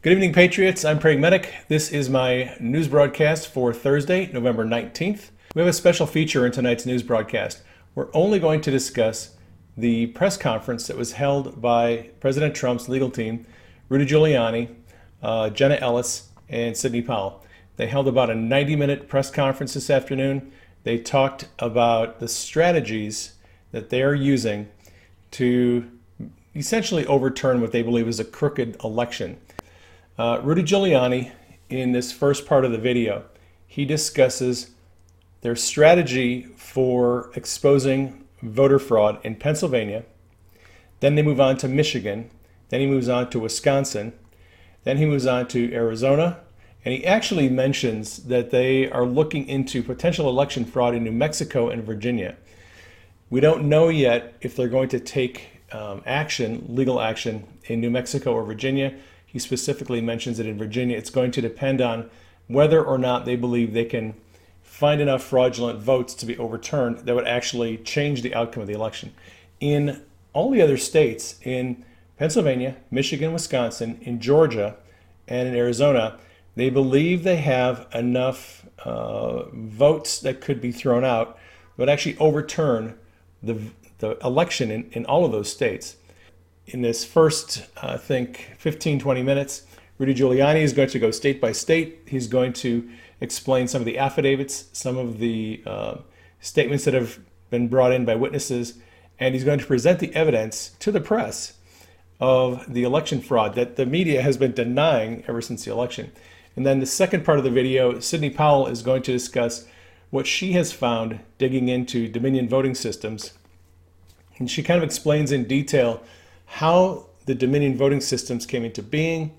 Good evening, Patriots. I'm Craig Medic. This is my news broadcast for Thursday, November 19th. We have a special feature in tonight's news broadcast. We're only going to discuss the press conference that was held by President Trump's legal team, Rudy Giuliani, uh, Jenna Ellis, and Sidney Powell. They held about a 90 minute press conference this afternoon. They talked about the strategies that they are using to essentially overturn what they believe is a crooked election. Uh, Rudy Giuliani, in this first part of the video, he discusses their strategy for exposing voter fraud in Pennsylvania. Then they move on to Michigan. Then he moves on to Wisconsin. Then he moves on to Arizona. And he actually mentions that they are looking into potential election fraud in New Mexico and Virginia. We don't know yet if they're going to take um, action, legal action, in New Mexico or Virginia. He specifically mentions that in Virginia it's going to depend on whether or not they believe they can find enough fraudulent votes to be overturned that would actually change the outcome of the election. In all the other states, in Pennsylvania, Michigan, Wisconsin, in Georgia, and in Arizona, they believe they have enough uh, votes that could be thrown out that would actually overturn the, the election in, in all of those states. In this first, uh, I think, 15, 20 minutes, Rudy Giuliani is going to go state by state. He's going to explain some of the affidavits, some of the uh, statements that have been brought in by witnesses, and he's going to present the evidence to the press of the election fraud that the media has been denying ever since the election. And then the second part of the video, Sidney Powell is going to discuss what she has found digging into Dominion voting systems. And she kind of explains in detail how the Dominion voting systems came into being,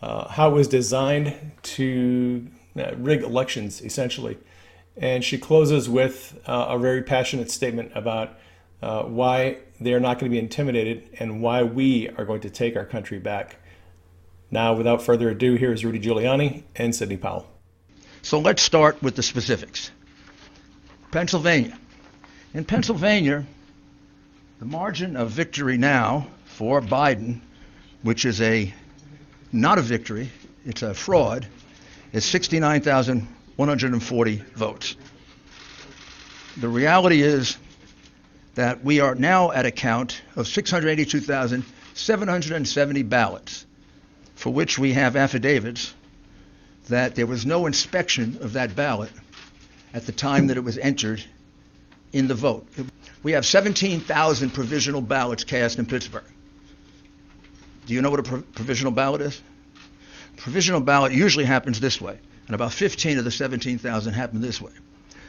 uh, how it was designed to uh, rig elections, essentially. And she closes with uh, a very passionate statement about uh, why they are not going to be intimidated and why we are going to take our country back. Now, without further ado, here is Rudy Giuliani and Sidney Powell. So let's start with the specifics. Pennsylvania. In Pennsylvania, the margin of victory now for Biden, which is a not a victory, it's a fraud, is 69,140 votes. The reality is that we are now at a count of 682,770 ballots, for which we have affidavits that there was no inspection of that ballot at the time that it was entered in the vote. We have 17,000 provisional ballots cast in Pittsburgh. Do you know what a pro- provisional ballot is? provisional ballot usually happens this way, and about 15 of the 17,000 happen this way.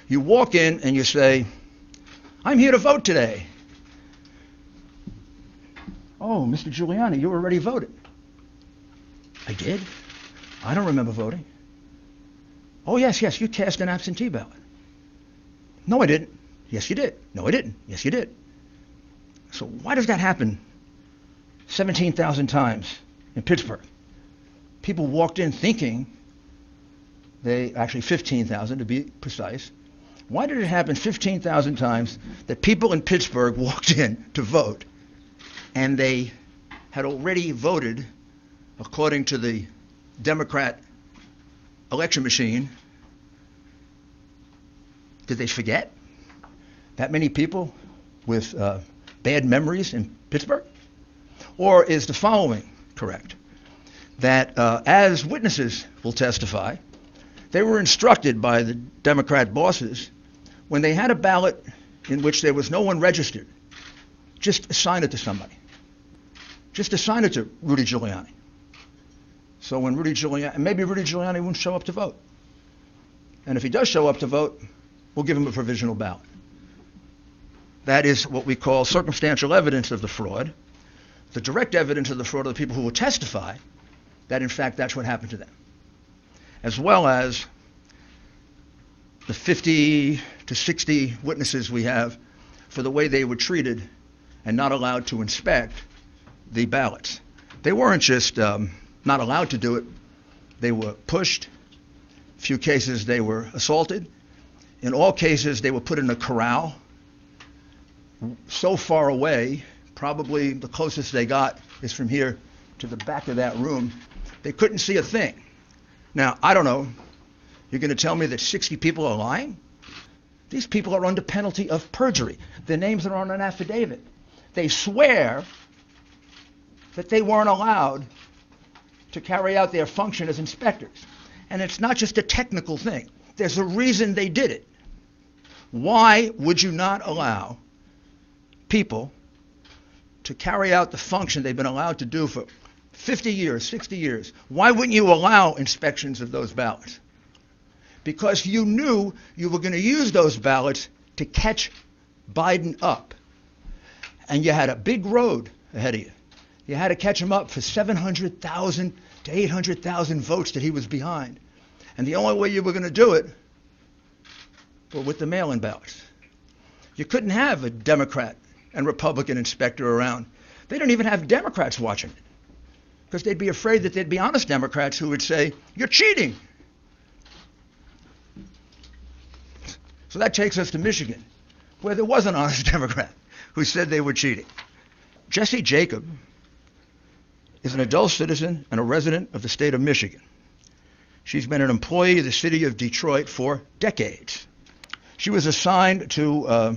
You walk in and you say, I'm here to vote today. Oh, Mr. Giuliani, you already voted. I did? I don't remember voting. Oh, yes, yes, you cast an absentee ballot. No, I didn't. Yes, you did. No, I didn't. Yes, you did. So why does that happen 17,000 times in Pittsburgh? people walked in thinking they actually 15,000 to be precise. Why did it happen 15,000 times that people in Pittsburgh walked in to vote and they had already voted according to the Democrat election machine? Did they forget? That many people with uh, bad memories in Pittsburgh? Or is the following correct? that, uh, as witnesses will testify, they were instructed by the Democrat bosses when they had a ballot in which there was no one registered, just assign it to somebody. Just assign it to Rudy Giuliani. So when Rudy Giuliani, maybe Rudy Giuliani won't show up to vote. And if he does show up to vote, we'll give him a provisional ballot. That is what we call circumstantial evidence of the fraud. The direct evidence of the fraud are the people who will testify that in fact that's what happened to them. As well as the 50 to 60 witnesses we have for the way they were treated and not allowed to inspect the ballots. They weren't just um, not allowed to do it, they were pushed. A few cases they were assaulted. In all cases, they were put in a corral so far away, probably the closest they got is from here to the back of that room They couldn't see a thing. Now, I don't know. You're going to tell me that 60 people are lying? These people are under penalty of perjury. Their names are on an affidavit. They swear that they weren't allowed to carry out their function as inspectors. And it's not just a technical thing. There's a reason they did it. Why would you not allow people to carry out the function they've been allowed to do for 50 years, 60 years? Why wouldn't you allow inspections of those ballots? Because you knew you were going to use those ballots to catch Biden up. And you had a big road ahead of you. You had to catch him up for 700,000 to 800,000 votes that he was behind. And the only way you were going to do it was with the mail-in ballots. You couldn't have a Democrat and Republican inspector around. They don't even have Democrats watching because they'd be afraid that there'd be honest Democrats who would say, You're cheating. So that takes us to Michigan, where there was an honest Democrat who said they were cheating. Jessy Jacob is an adult citizen and a resident of the state of Michigan. She's been an employee of the city of Detroit for decades. She was assigned to uh,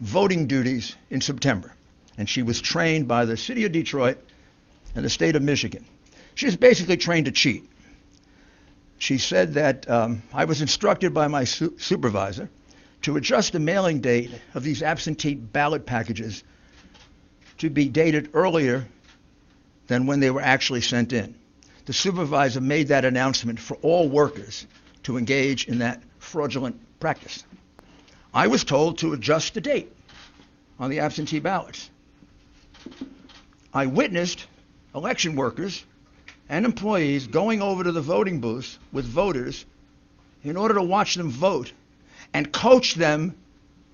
voting duties in September, and she was trained by the city of Detroit and the state of Michigan. She was basically trained to cheat. She said that um, I was instructed by my su- supervisor to adjust the mailing date of these absentee ballot packages to be dated earlier than when they were actually sent in. The supervisor made that announcement for all workers to engage in that fraudulent practice. I was told to adjust the date on the absentee ballots. I witnessed election workers and employees going over to the voting booths with voters in order to watch them vote and coach them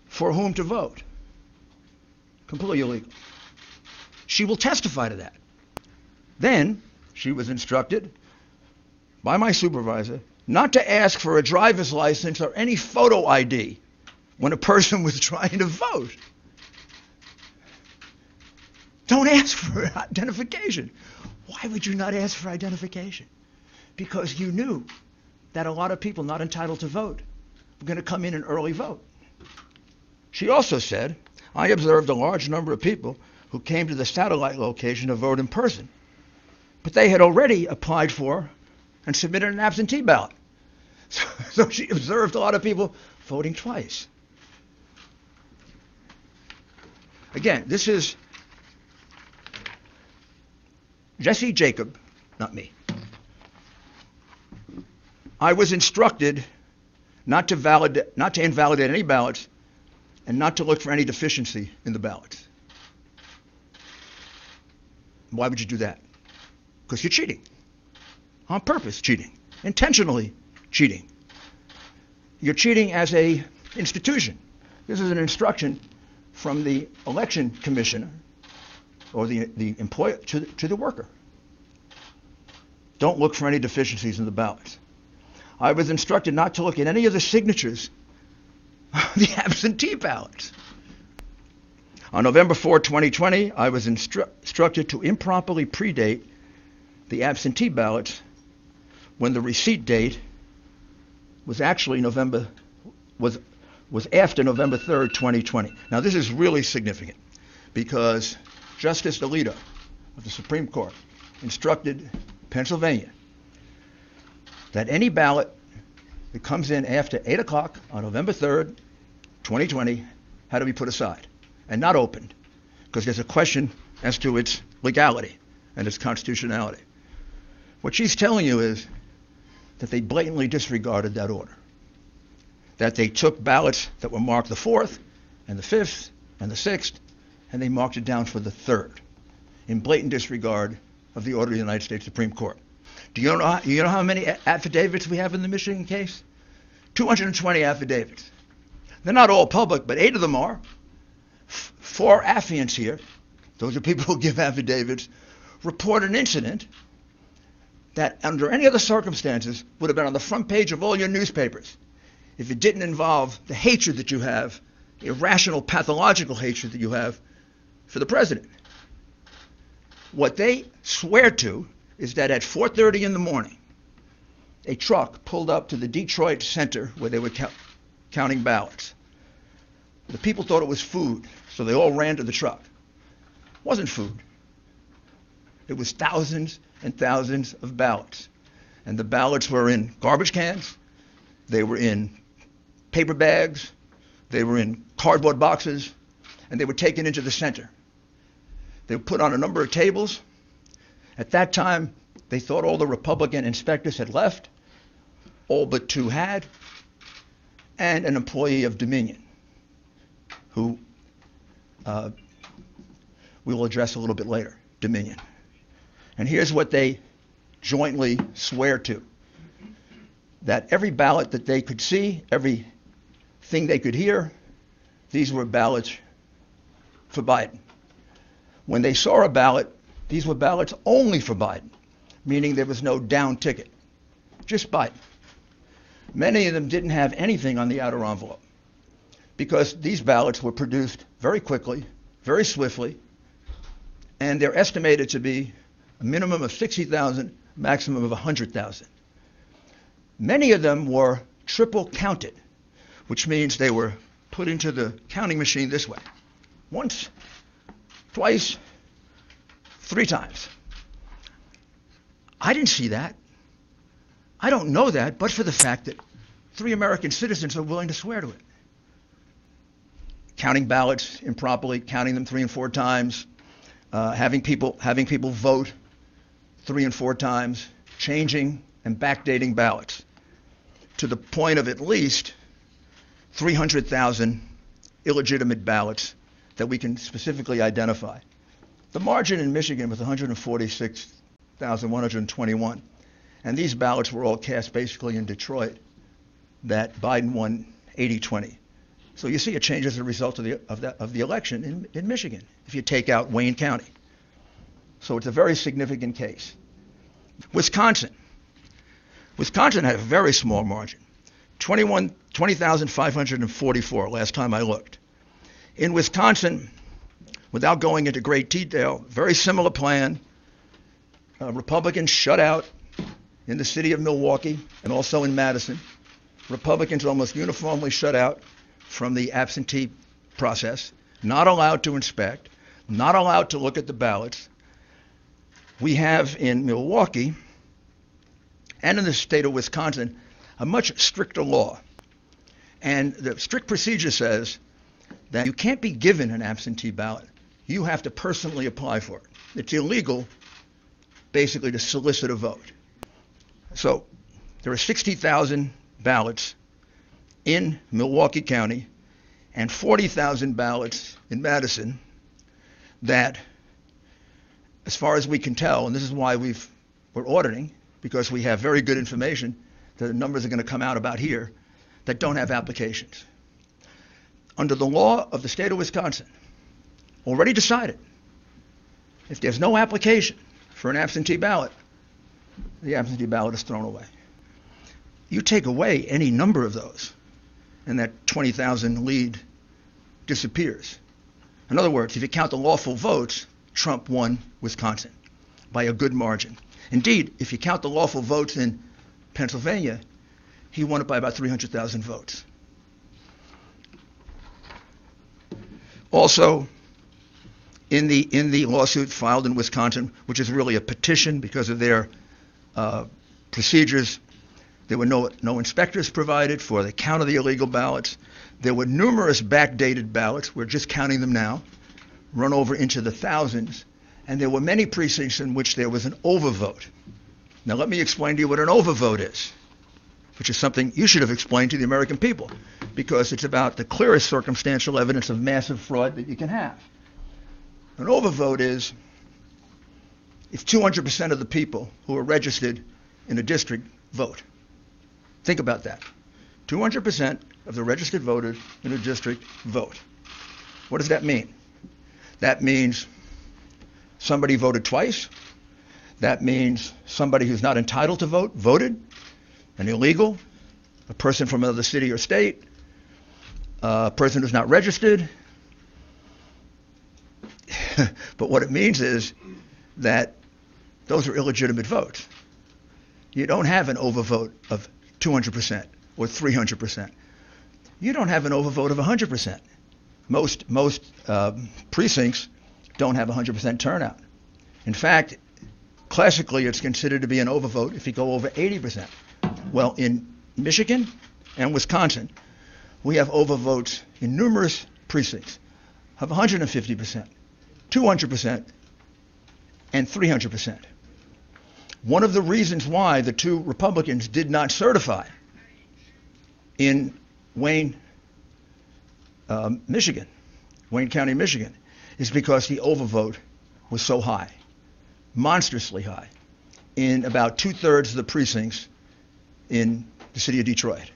for whom to vote. Completely illegal. She will testify to that. Then she was instructed by my supervisor not to ask for a driver's license or any photo ID when a person was trying to vote. Don't ask for identification. Why would you not ask for identification? Because you knew that a lot of people not entitled to vote were going to come in and early vote. She also said, I observed a large number of people who came to the satellite location to vote in person, but they had already applied for and submitted an absentee ballot. So, so she observed a lot of people voting twice. Again, this is Jessy Jacob, not me. I was instructed not to, validate, not to invalidate any ballots and not to look for any deficiency in the ballots. Why would you do that? Because you're cheating. On purpose cheating. Intentionally cheating. You're cheating as a institution. This is an instruction from the election commissioner or the, the employer to, to the worker. Don't look for any deficiencies in the ballots. I was instructed not to look at any of the signatures the absentee ballots. On November 4, 2020, I was instru- instructed to improperly predate the absentee ballots when the receipt date was actually November was was after November 3rd, 2020. Now, this is really significant because Justice Alito of the Supreme Court instructed Pennsylvania that any ballot that comes in after 8 o'clock on November 3rd, 2020, had to be put aside and not opened because there's a question as to its legality and its constitutionality. What she's telling you is that they blatantly disregarded that order that they took ballots that were marked the 4th and the 5th and the 6th, and they marked it down for the 3rd in blatant disregard of the order of the United States Supreme Court. Do you know, you know how many affidavits we have in the Michigan case? 220 affidavits. They're not all public, but eight of them are. F- four affiants here, those are people who give affidavits, report an incident that under any other circumstances would have been on the front page of all your newspapers if it didn't involve the hatred that you have, irrational, pathological hatred that you have for the president. What they swear to is that at 4:30 in the morning, a truck pulled up to the Detroit center where they were count, counting ballots. The people thought it was food, so they all ran to the truck. It wasn't food. It was thousands and thousands of ballots. And the ballots were in garbage cans, they were in paper bags, they were in cardboard boxes, and they were taken into the center. They were put on a number of tables. At that time, they thought all the Republican inspectors had left, all but two had, and an employee of Dominion, who uh, we will address a little bit later, Dominion. And here's what they jointly swear to that every ballot that they could see, every thing they could hear, these were ballots for Biden. When they saw a ballot, these were ballots only for Biden, meaning there was no down ticket, just Biden. Many of them didn't have anything on the outer envelope because these ballots were produced very quickly, very swiftly, and they're estimated to be a minimum of 60,000, maximum of 100,000. Many of them were triple counted, which means they were put into the counting machine this way once, twice, three times. I didn't see that. I don't know that, but for the fact that three American citizens are willing to swear to it. Counting ballots improperly, counting them three and four times, uh, having people having people vote three and four times, changing and backdating ballots to the point of at least 300,000 illegitimate ballots that we can specifically identify. The margin in Michigan was 146,121. And these ballots were all cast basically in Detroit that Biden won 80-20. So you see a change as a result of the, of, of the election in, in Michigan, if you take out Wayne County. So it's a very significant case. Wisconsin. Wisconsin had a very small margin, 21, 20,544 last time I looked. In Wisconsin, without going into great detail, very similar plan. Uh, Republicans shut out in the city of Milwaukee and also in Madison. Republicans almost uniformly shut out from the absentee process, not allowed to inspect, not allowed to look at the ballots. We have in Milwaukee and in the state of Wisconsin a much stricter law. And the strict procedure says that you can't be given an absentee ballot. You have to personally apply for it. It's illegal, basically, to solicit a vote. So there are 60,000 ballots in Milwaukee County and 40,000 ballots in Madison that, as far as we can tell, and this is why we've, we're auditing, because we have very good information the numbers are going to come out about here, that don't have applications under the law of the state of Wisconsin, already decided if there's no application for an absentee ballot, the absentee ballot is thrown away. You take away any number of those, and that 20,000 lead disappears. In other words, if you count the lawful votes, Trump won Wisconsin by a good margin. Indeed, if you count the lawful votes in Pennsylvania, he won it by about 300,000 votes. Also, in the in the lawsuit filed in Wisconsin, which is really a petition because of their uh, procedures, there were no no inspectors provided for the count of the illegal ballots. There were numerous backdated ballots. We're just counting them now, run over into the thousands, and there were many precincts in which there was an overvote. Now let me explain to you what an overvote is which is something you should have explained to the American people because it's about the clearest circumstantial evidence of massive fraud that you can have. An overvote is if 200% of the people who are registered in a district vote. Think about that. 200% of the registered voters in a district vote. What does that mean? That means somebody voted twice. That means somebody who's not entitled to vote voted an illegal, a person from another city or state, a person who's not registered. but what it means is that those are illegitimate votes. You don't have an overvote of 200% or 300%. You don't have an overvote of 100%. Most, most uh, precincts don't have 100% turnout. In fact, classically, it's considered to be an overvote if you go over 80%. Well, in Michigan and Wisconsin, we have overvotes in numerous precincts of 150%, 200%, and 300%. One of the reasons why the two Republicans did not certify in Wayne, uh, Michigan, Wayne County, Michigan, is because the overvote was so high, monstrously high, in about two thirds of the precincts in the city of Detroit,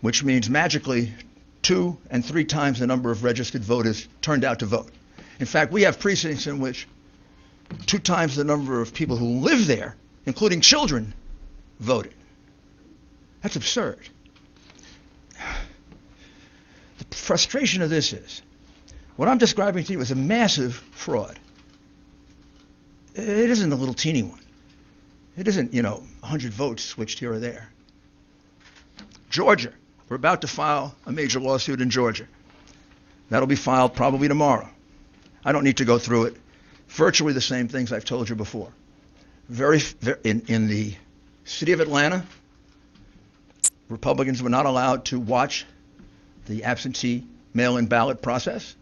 which means magically two and three times the number of registered voters turned out to vote. In fact, we have precincts in which two times the number of people who live there, including children, voted. That's absurd. The frustration of this is what I'm describing to you is a massive fraud. It isn't a little teeny one. It isn't, you know, 100 votes switched here or there. Georgia, we're about to file a major lawsuit in Georgia. That'll be filed probably tomorrow. I don't need to go through it. Virtually the same things I've told you before. Very, very in, in the city of Atlanta, Republicans were not allowed to watch the absentee mail-in ballot process.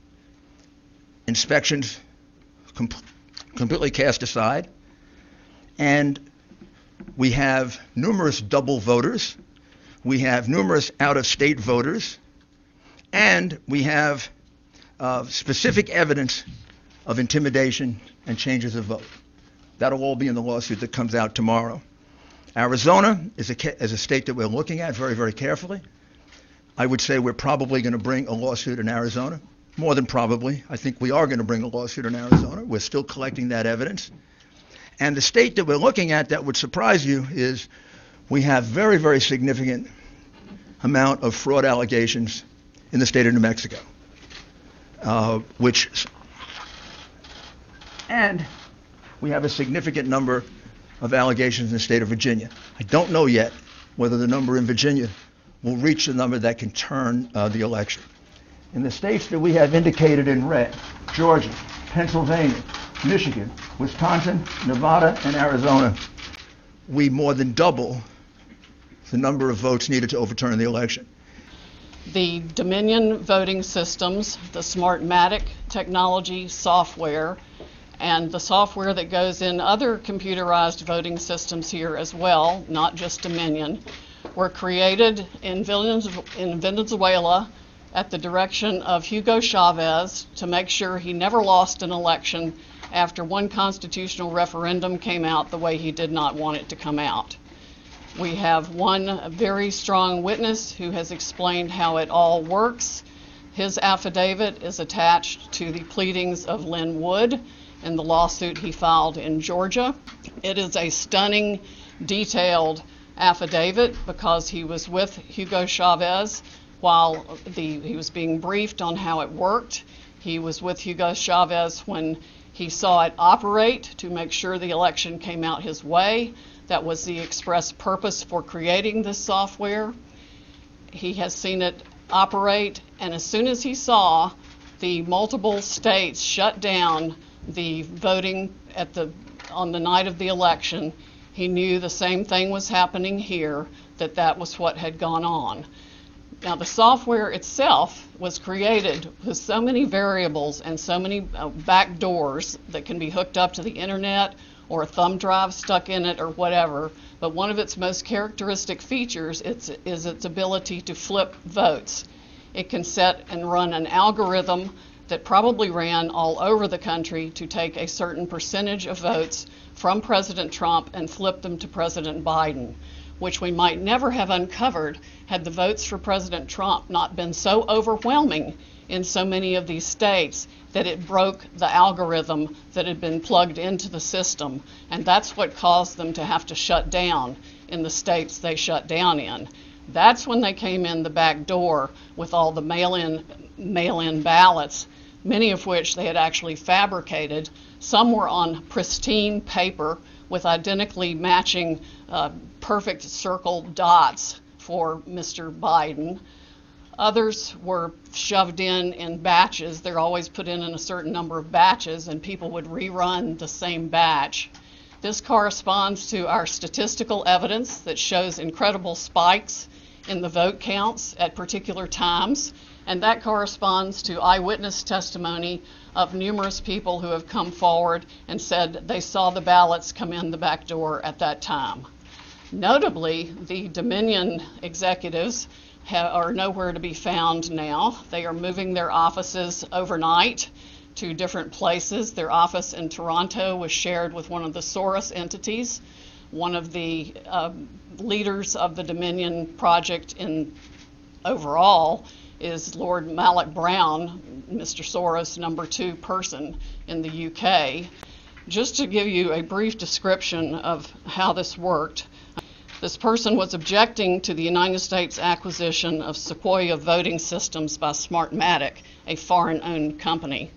Inspections completely cast aside. And we have numerous double voters. We have numerous out-of-state voters. And we have uh, specific evidence of intimidation and changes of vote. That'll all be in the lawsuit that comes out tomorrow. Arizona is a, is a state that we're looking at very, very carefully. I would say we're probably going to bring a lawsuit in Arizona. More than probably. I think we are going to bring a lawsuit in Arizona. We're still collecting that evidence. And the state that we're looking at that would surprise you is we have very, very significant amount of fraud allegations in the state of New Mexico, uh, which, and we have a significant number of allegations in the state of Virginia. I don't know yet whether the number in Virginia will reach the number that can turn uh, the election. In the states that we have indicated in red, Georgia, Pennsylvania, Michigan, Wisconsin, Nevada, and Arizona, we more than double the number of votes needed to overturn the election. The Dominion voting systems, the Smartmatic technology software, and the software that goes in other computerized voting systems here as well, not just Dominion, were created in Venezuela at the direction of Hugo Chavez to make sure he never lost an election after one constitutional referendum came out the way he did not want it to come out. We have one very strong witness who has explained how it all works. His affidavit is attached to the pleadings of Lin Wood in the lawsuit he filed in Georgia. It is a stunning, detailed affidavit because he was with Hugo Chavez while the, he was being briefed on how it worked. He was with Hugo Chavez when he saw it operate to make sure the election came out his way. That was the express purpose for creating this software. He has seen it operate, and as soon as he saw the multiple states shut down the voting at the on the night of the election, he knew the same thing was happening here, that that was what had gone on. Now, the software itself was created with so many variables and so many uh, back doors that can be hooked up to the internet or a thumb drive stuck in it or whatever. But one of its most characteristic features is, is its ability to flip votes. It can set and run an algorithm that probably ran all over the country to take a certain percentage of votes from President Trump and flip them to President Biden, which we might never have uncovered had the votes for President Trump not been so overwhelming in so many of these states that it broke the algorithm that had been plugged into the system. And that's what caused them to have to shut down in the states they shut down in. That's when they came in the back door with all the mail in mail in ballots many of which they had actually fabricated. Some were on pristine paper with identically matching uh, perfect circle dots for Mr. Biden. Others were shoved in in batches. They're always put in in a certain number of batches, and people would rerun the same batch. This corresponds to our statistical evidence that shows incredible spikes in the vote counts at particular times, and that corresponds to eyewitness testimony of numerous people who have come forward and said they saw the ballots come in the back door at that time. Notably, the Dominion executives ha- are nowhere to be found now. They are moving their offices overnight to different places. Their office in Toronto was shared with one of the Soros entities. One of the uh, leaders of the Dominion project in overall is Lord Malloch Brown, Mr. Soros' number two person in the UK. Just to give you a brief description of how this worked, this person was objecting to the United States acquisition of Sequoia Voting Systems by Smartmatic, a foreign owned company.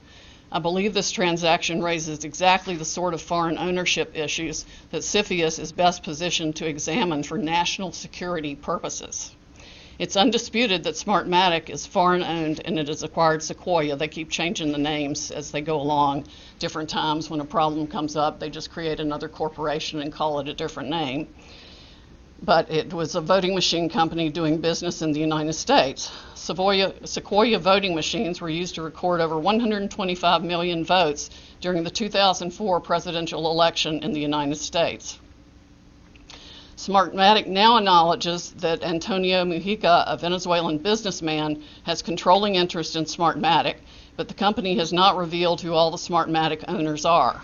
I believe this transaction raises exactly the sort of foreign ownership issues that CFIUS is best positioned to examine for national security purposes. It's undisputed that Smartmatic is foreign owned and it has acquired Sequoia. They keep changing the names as they go along. Different times when a problem comes up, they just create another corporation and call it a different name but it was a voting machine company doing business in the United States. Sequoia, Sequoia voting machines were used to record over 125 million votes during the 2004 presidential election in the United States. Smartmatic now acknowledges that Antonio Mugica, a Venezuelan businessman, has controlling interest in Smartmatic, but the company has not revealed who all the Smartmatic owners are.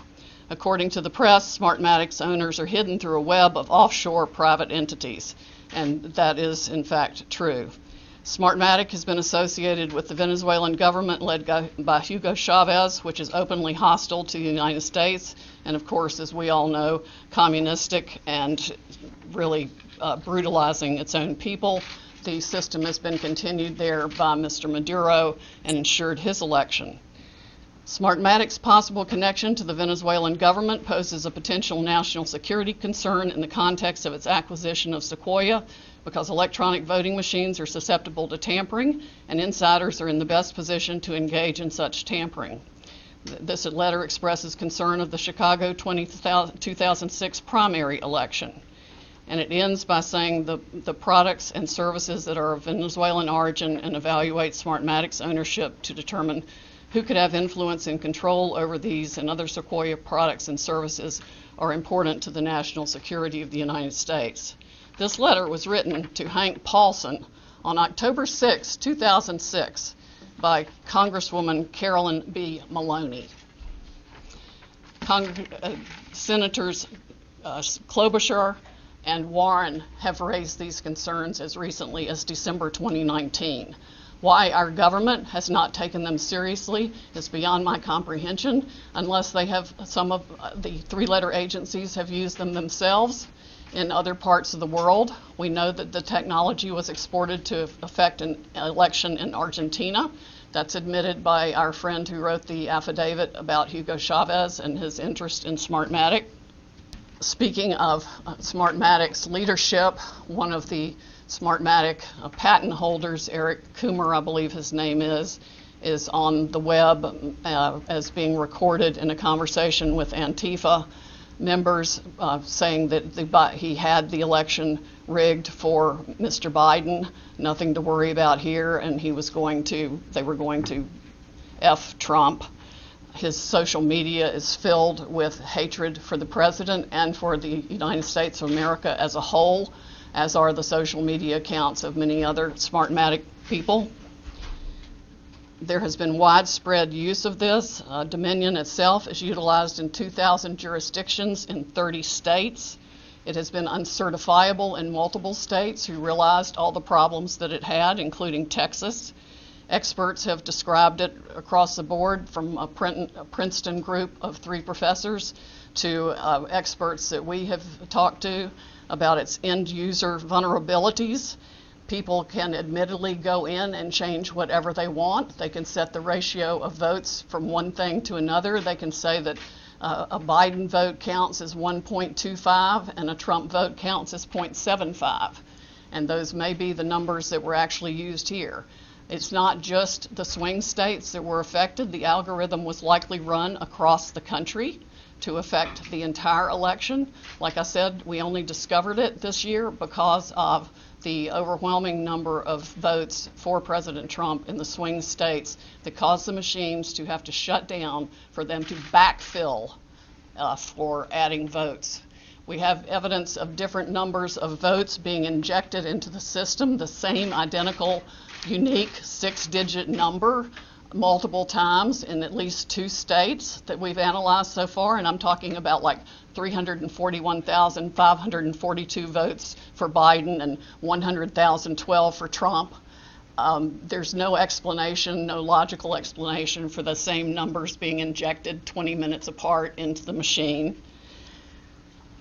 According to the press, Smartmatic's owners are hidden through a web of offshore private entities, and that is in fact true. Smartmatic has been associated with the Venezuelan government led by Hugo Chavez, which is openly hostile to the United States, and of course, as we all know, communistic and really uh, brutalizing its own people. The system has been continued there by Mr. Maduro and ensured his election. Smartmatic's possible connection to the Venezuelan government poses a potential national security concern in the context of its acquisition of Sequoia because electronic voting machines are susceptible to tampering and insiders are in the best position to engage in such tampering. This letter expresses concern of the Chicago 20, 2006 primary election. And it ends by saying the, the products and services that are of Venezuelan origin and evaluate Smartmatic's ownership to determine who could have influence and control over these and other Sequoia products and services are important to the national security of the United States. This letter was written to Hank Paulson on October 6, 2006, by Congresswoman Carolyn B. Maloney. Cong- uh, Senators uh, Klobuchar and Warren have raised these concerns as recently as December 2019. Why our government has not taken them seriously is beyond my comprehension, unless they have some of uh, the three letter agencies have used them themselves in other parts of the world. We know that the technology was exported to affect an election in Argentina. That's admitted by our friend who wrote the affidavit about Hugo Chavez and his interest in Smartmatic. Speaking of uh, Smartmatic's leadership, one of the Smartmatic uh, patent holders, Eric Coomer, I believe his name is, is on the web uh, as being recorded in a conversation with Antifa members uh, saying that the, he had the election rigged for Mr. Biden, nothing to worry about here, and he was going to, they were going to F Trump. His social media is filled with hatred for the president and for the United States of America as a whole as are the social media accounts of many other Smartmatic people. There has been widespread use of this. Uh, Dominion itself is utilized in 2,000 jurisdictions in 30 states. It has been uncertifiable in multiple states who realized all the problems that it had, including Texas. Experts have described it across the board from a, Princeton group of three professors to uh, experts that we have talked to about its end user vulnerabilities. People can admittedly go in and change whatever they want. They can set the ratio of votes from one thing to another. They can say that uh, a Biden vote counts as 1.25 and a Trump vote counts as 0.75. And those may be the numbers that were actually used here. It's not just the swing states that were affected. The algorithm was likely run across the country to affect the entire election. Like I said, we only discovered it this year because of the overwhelming number of votes for President Trump in the swing states that caused the machines to have to shut down for them to backfill uh, for adding votes. We have evidence of different numbers of votes being injected into the system, the same identical, unique six digit number multiple times in at least two states that we've analyzed so far. And I'm talking about like 341,542 votes for Biden and 100,012 for Trump. Um, there's no explanation, no logical explanation for the same numbers being injected 20 minutes apart into the machine.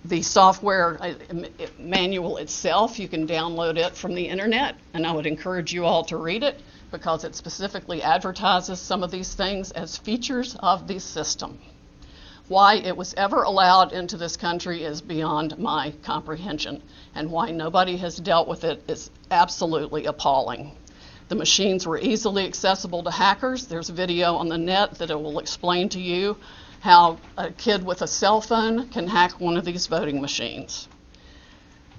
The software uh, manual itself, you can download it from the internet, and I would encourage you all to read it because it specifically advertises some of these things as features of the system. Why it was ever allowed into this country is beyond my comprehension, and why nobody has dealt with it is absolutely appalling. The machines were easily accessible to hackers. There's a video on the net that it will explain to you how a kid with a cell phone can hack one of these voting machines.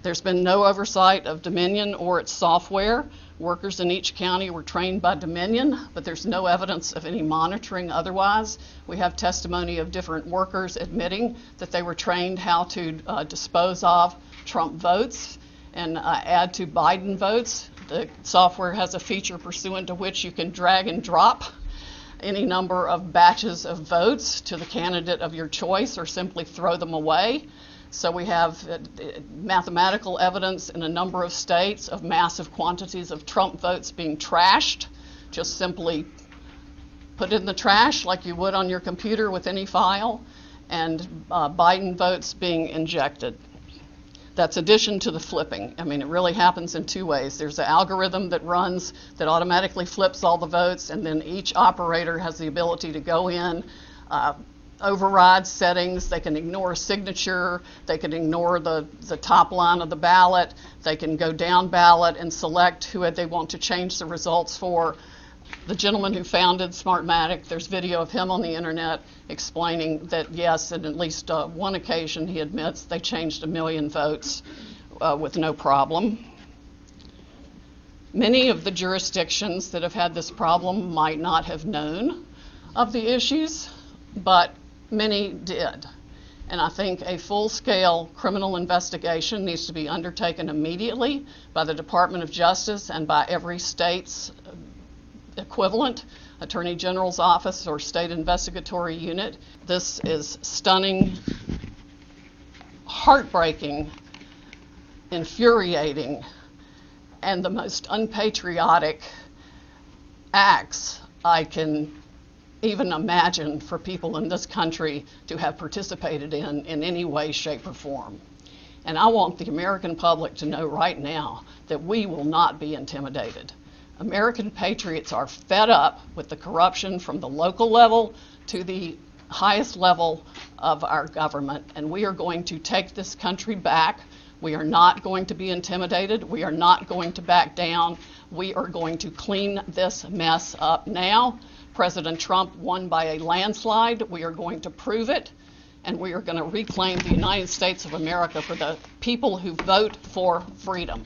There's been no oversight of Dominion or its software. Workers in each county were trained by Dominion, but there's no evidence of any monitoring otherwise. We have testimony of different workers admitting that they were trained how to uh, dispose of Trump votes and uh, add to Biden votes. The software has a feature pursuant to which you can drag and drop any number of batches of votes to the candidate of your choice or simply throw them away. So we have uh, mathematical evidence in a number of states of massive quantities of Trump votes being trashed, just simply put in the trash like you would on your computer with any file, and uh, Biden votes being injected. That's addition to the flipping. I mean, it really happens in two ways. There's an algorithm that runs that automatically flips all the votes, and then each operator has the ability to go in, uh, override settings. They can ignore a signature. They can ignore the, the top line of the ballot. They can go down ballot and select who they want to change the results for. The gentleman who founded Smartmatic, there's video of him on the internet explaining that yes, on at least uh, one occasion, he admits they changed a million votes uh, with no problem. Many of the jurisdictions that have had this problem might not have known of the issues, but many did. And I think a full-scale criminal investigation needs to be undertaken immediately by the Department of Justice and by every state's equivalent, Attorney General's office or state investigatory unit. This is stunning, heartbreaking, infuriating, and the most unpatriotic acts I can even imagine for people in this country to have participated in in any way, shape, or form. And I want the American public to know right now that we will not be intimidated. American patriots are fed up with the corruption from the local level to the highest level of our government, and we are going to take this country back. We are not going to be intimidated. We are not going to back down. We are going to clean this mess up now. President Trump won by a landslide. We are going to prove it, and we are going to reclaim the United States of America for the people who vote for freedom.